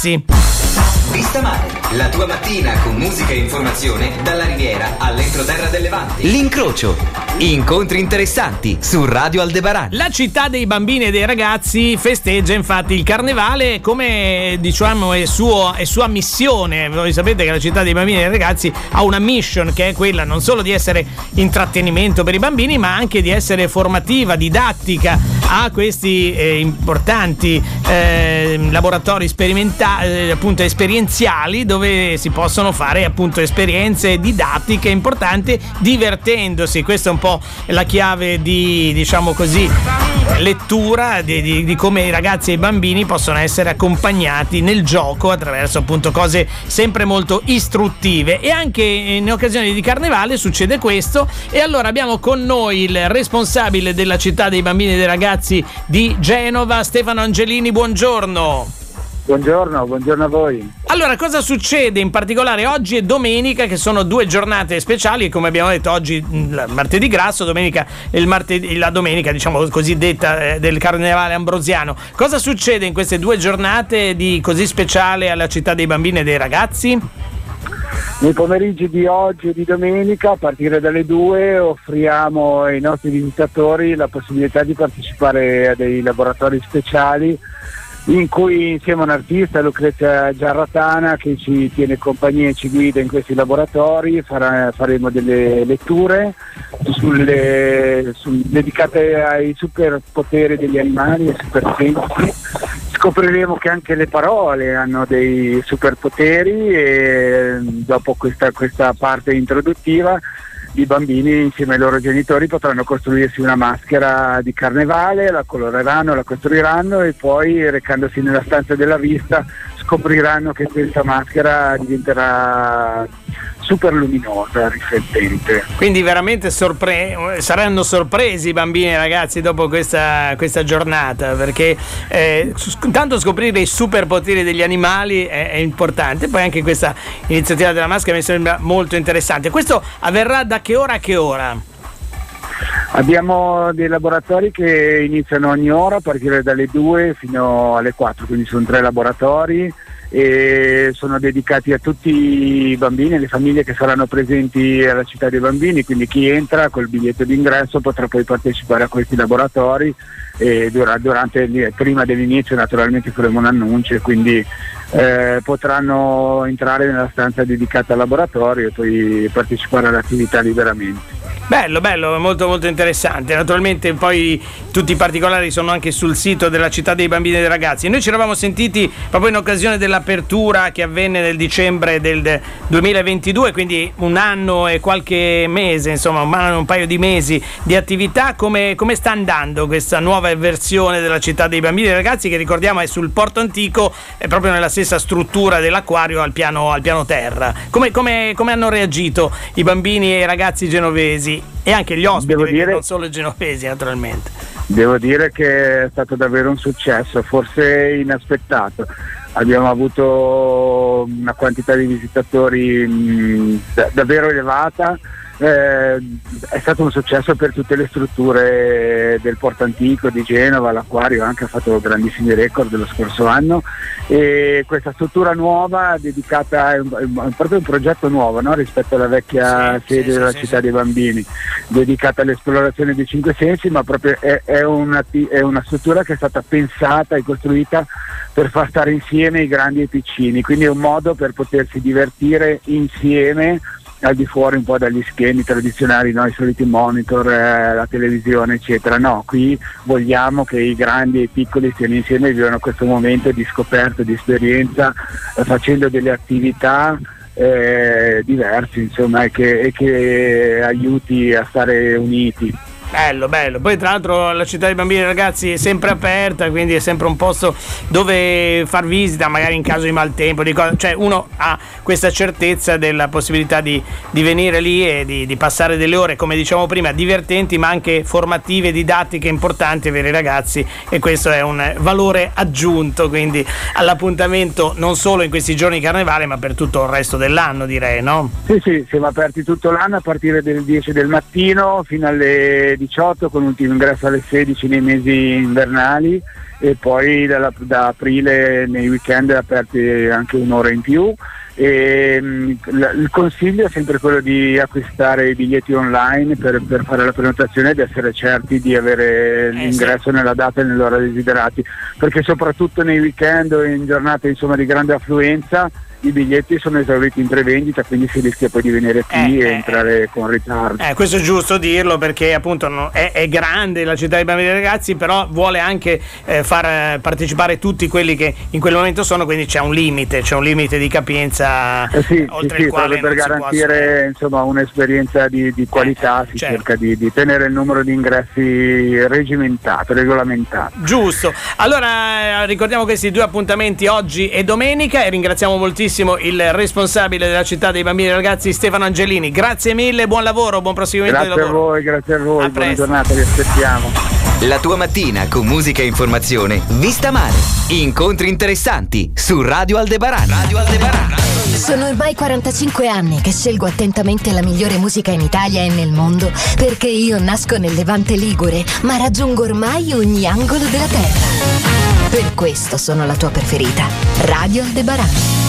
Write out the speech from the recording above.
ragazzi. Vista Mare, la tua mattina con musica e informazione dalla Riviera all'entroterra del Levante. L'incrocio. Incontri interessanti su Radio Aldebaran. La città dei bambini e dei ragazzi festeggia infatti il carnevale come diciamo è, suo, è sua missione. Voi sapete che la città dei bambini e dei ragazzi ha una mission che è quella non solo di essere intrattenimento per i bambini ma anche di essere formativa, didattica. Ha questi eh, importanti eh, laboratori sperimentali, eh, appunto esperienziali dove si possono fare appunto esperienze didattiche importanti divertendosi. Questa è un po' la chiave di diciamo così lettura di, di, di, come i ragazzi e i bambini possono essere accompagnati nel gioco attraverso appunto cose sempre molto istruttive e anche in occasione di carnevale succede questo e allora abbiamo con noi il responsabile della città dei bambini e dei ragazzi di Genova Stefano Angelini buongiorno Buongiorno, buongiorno a voi. Allora, cosa succede in particolare oggi e domenica, che sono due giornate speciali, come abbiamo detto oggi martedì grasso, domenica il martedì, la domenica, diciamo cosiddetta, eh, del carnevale ambrosiano. Cosa succede in queste due giornate di così speciale alla città dei bambini e dei ragazzi? Nei pomeriggi di oggi e di domenica, a partire dalle 2, offriamo ai nostri visitatori la possibilità di partecipare a dei laboratori speciali in cui insieme a un artista, Lucrezia Giarratana, che ci tiene compagnia e ci guida in questi laboratori, farà, faremo delle letture sulle, su, dedicate ai superpoteri degli animali e supersensi. Scopriremo che anche le parole hanno dei superpoteri e dopo questa, questa parte introduttiva i bambini insieme ai loro genitori potranno costruirsi una maschera di carnevale, la coloreranno, la costruiranno e poi recandosi nella stanza della vista scopriranno che questa maschera diventerà super luminosa, riflettente. Quindi veramente sorpre- saranno sorpresi i bambini e i ragazzi dopo questa, questa giornata, perché eh, tanto scoprire i superpoteri degli animali è, è, importante, poi anche questa iniziativa della maschera mi sembra molto interessante. Questo avverrà da che ora a che ora? Abbiamo dei laboratori che iniziano ogni ora a partire dalle 2 fino alle 4, quindi sono tre laboratori e sono dedicati a tutti i bambini e le famiglie che saranno presenti alla città dei bambini, quindi chi entra col biglietto d'ingresso potrà poi partecipare a questi laboratori e durante, prima dell'inizio naturalmente faremo un annuncio e quindi eh, potranno entrare nella stanza dedicata al laboratorio e poi partecipare all'attività liberamente. Bello, bello, molto molto interessante. Naturalmente poi tutti i particolari sono anche sul sito della città dei bambini e dei ragazzi. Noi ci eravamo sentiti proprio in occasione dell'apertura che avvenne nel dicembre del 2022, quindi un anno e qualche mese, insomma un, un paio di mesi di attività. Come, come, sta andando questa nuova versione della città dei bambini e dei ragazzi che ricordiamo è sul porto antico, è proprio nella stessa struttura dell'acquario al piano, al piano terra. Come, come, come hanno reagito i bambini e i ragazzi genovesi? E anche gli ospiti, dire, non solo i genovesi naturalmente. Devo dire che è stato davvero un successo, forse inaspettato. Abbiamo avuto una quantità di visitatori mh, davvero elevata eh, è stato un successo per tutte le strutture del Porto Antico di Genova, l'acquario anche ha fatto grandissimi record lo scorso anno. E questa struttura nuova dedicata, è, un, proprio un progetto nuovo no? rispetto alla vecchia sì, sede sì, della sì, città dei bambini, dedicata all'esplorazione dei cinque sensi, ma proprio è, è, una, è una struttura che è stata pensata e costruita per far stare insieme i grandi e i piccini, quindi è un modo per potersi divertire insieme al di fuori un po' dagli schemi tradizionali, no? i soliti monitor, eh, la televisione, eccetera. No, qui vogliamo che i grandi e i piccoli stiano insieme e vivano questo momento di scoperta, di esperienza, eh, facendo delle attività eh, diverse, insomma, e che, e che aiuti a stare uniti. Bello, bello. Poi tra l'altro la città dei bambini e ragazzi è sempre aperta, quindi è sempre un posto dove far visita, magari in caso di maltempo, di co- cioè uno ha questa certezza della possibilità di, di venire lì e di, di, passare delle ore, come diciamo prima, divertenti ma anche formative, didattiche, importanti per i ragazzi e questo è un valore aggiunto quindi all'appuntamento non solo in questi giorni di carnevale ma per tutto il resto dell'anno direi, no? Sì, sì, siamo aperti tutto l'anno a partire dalle 10 del mattino fino alle 18 con ultimo ingresso alle 16 nei mesi invernali e poi da, da aprile nei weekend aperti anche un'ora in più. E, mh, il consiglio è sempre quello di acquistare i biglietti online per, per fare la prenotazione ed essere certi di avere eh, l'ingresso sì. nella data e nell'ora desiderati, perché soprattutto nei weekend o in giornate insomma, di grande affluenza i biglietti sono esauriti in prevendita, quindi si rischia poi di venire qui eh, e eh, entrare con ritardo. Eh, questo è giusto dirlo perché appunto no, è, è, grande la città dei bambini e ragazzi, però vuole anche eh, far partecipare tutti quelli che in quel momento sono, quindi c'è un limite, c'è un limite di capienza eh sì, oltre sì, il quale per garantire insomma, un'esperienza di, di qualità si certo. cerca di, di, tenere il numero di ingressi regimentato, regolamentato. Giusto. Allora ricordiamo questi due appuntamenti oggi e domenica e ringraziamo moltissimo moltissimo il responsabile della città dei bambini e ragazzi Stefano Angelini. Grazie mille, buon lavoro, buon proseguimento grazie del lavoro. Grazie a voi, grazie a voi, a buona giornata, vi aspettiamo. La tua mattina con musica e informazione, vista male. Incontri interessanti su Radio Aldebaran. Radio Aldebaran. Sono ormai 45 anni che scelgo attentamente la migliore musica in Italia e nel mondo, perché io nasco nel Levante Ligure, ma raggiungo ormai ogni angolo della terra. Per questo sono la tua preferita, Radio Aldebaran.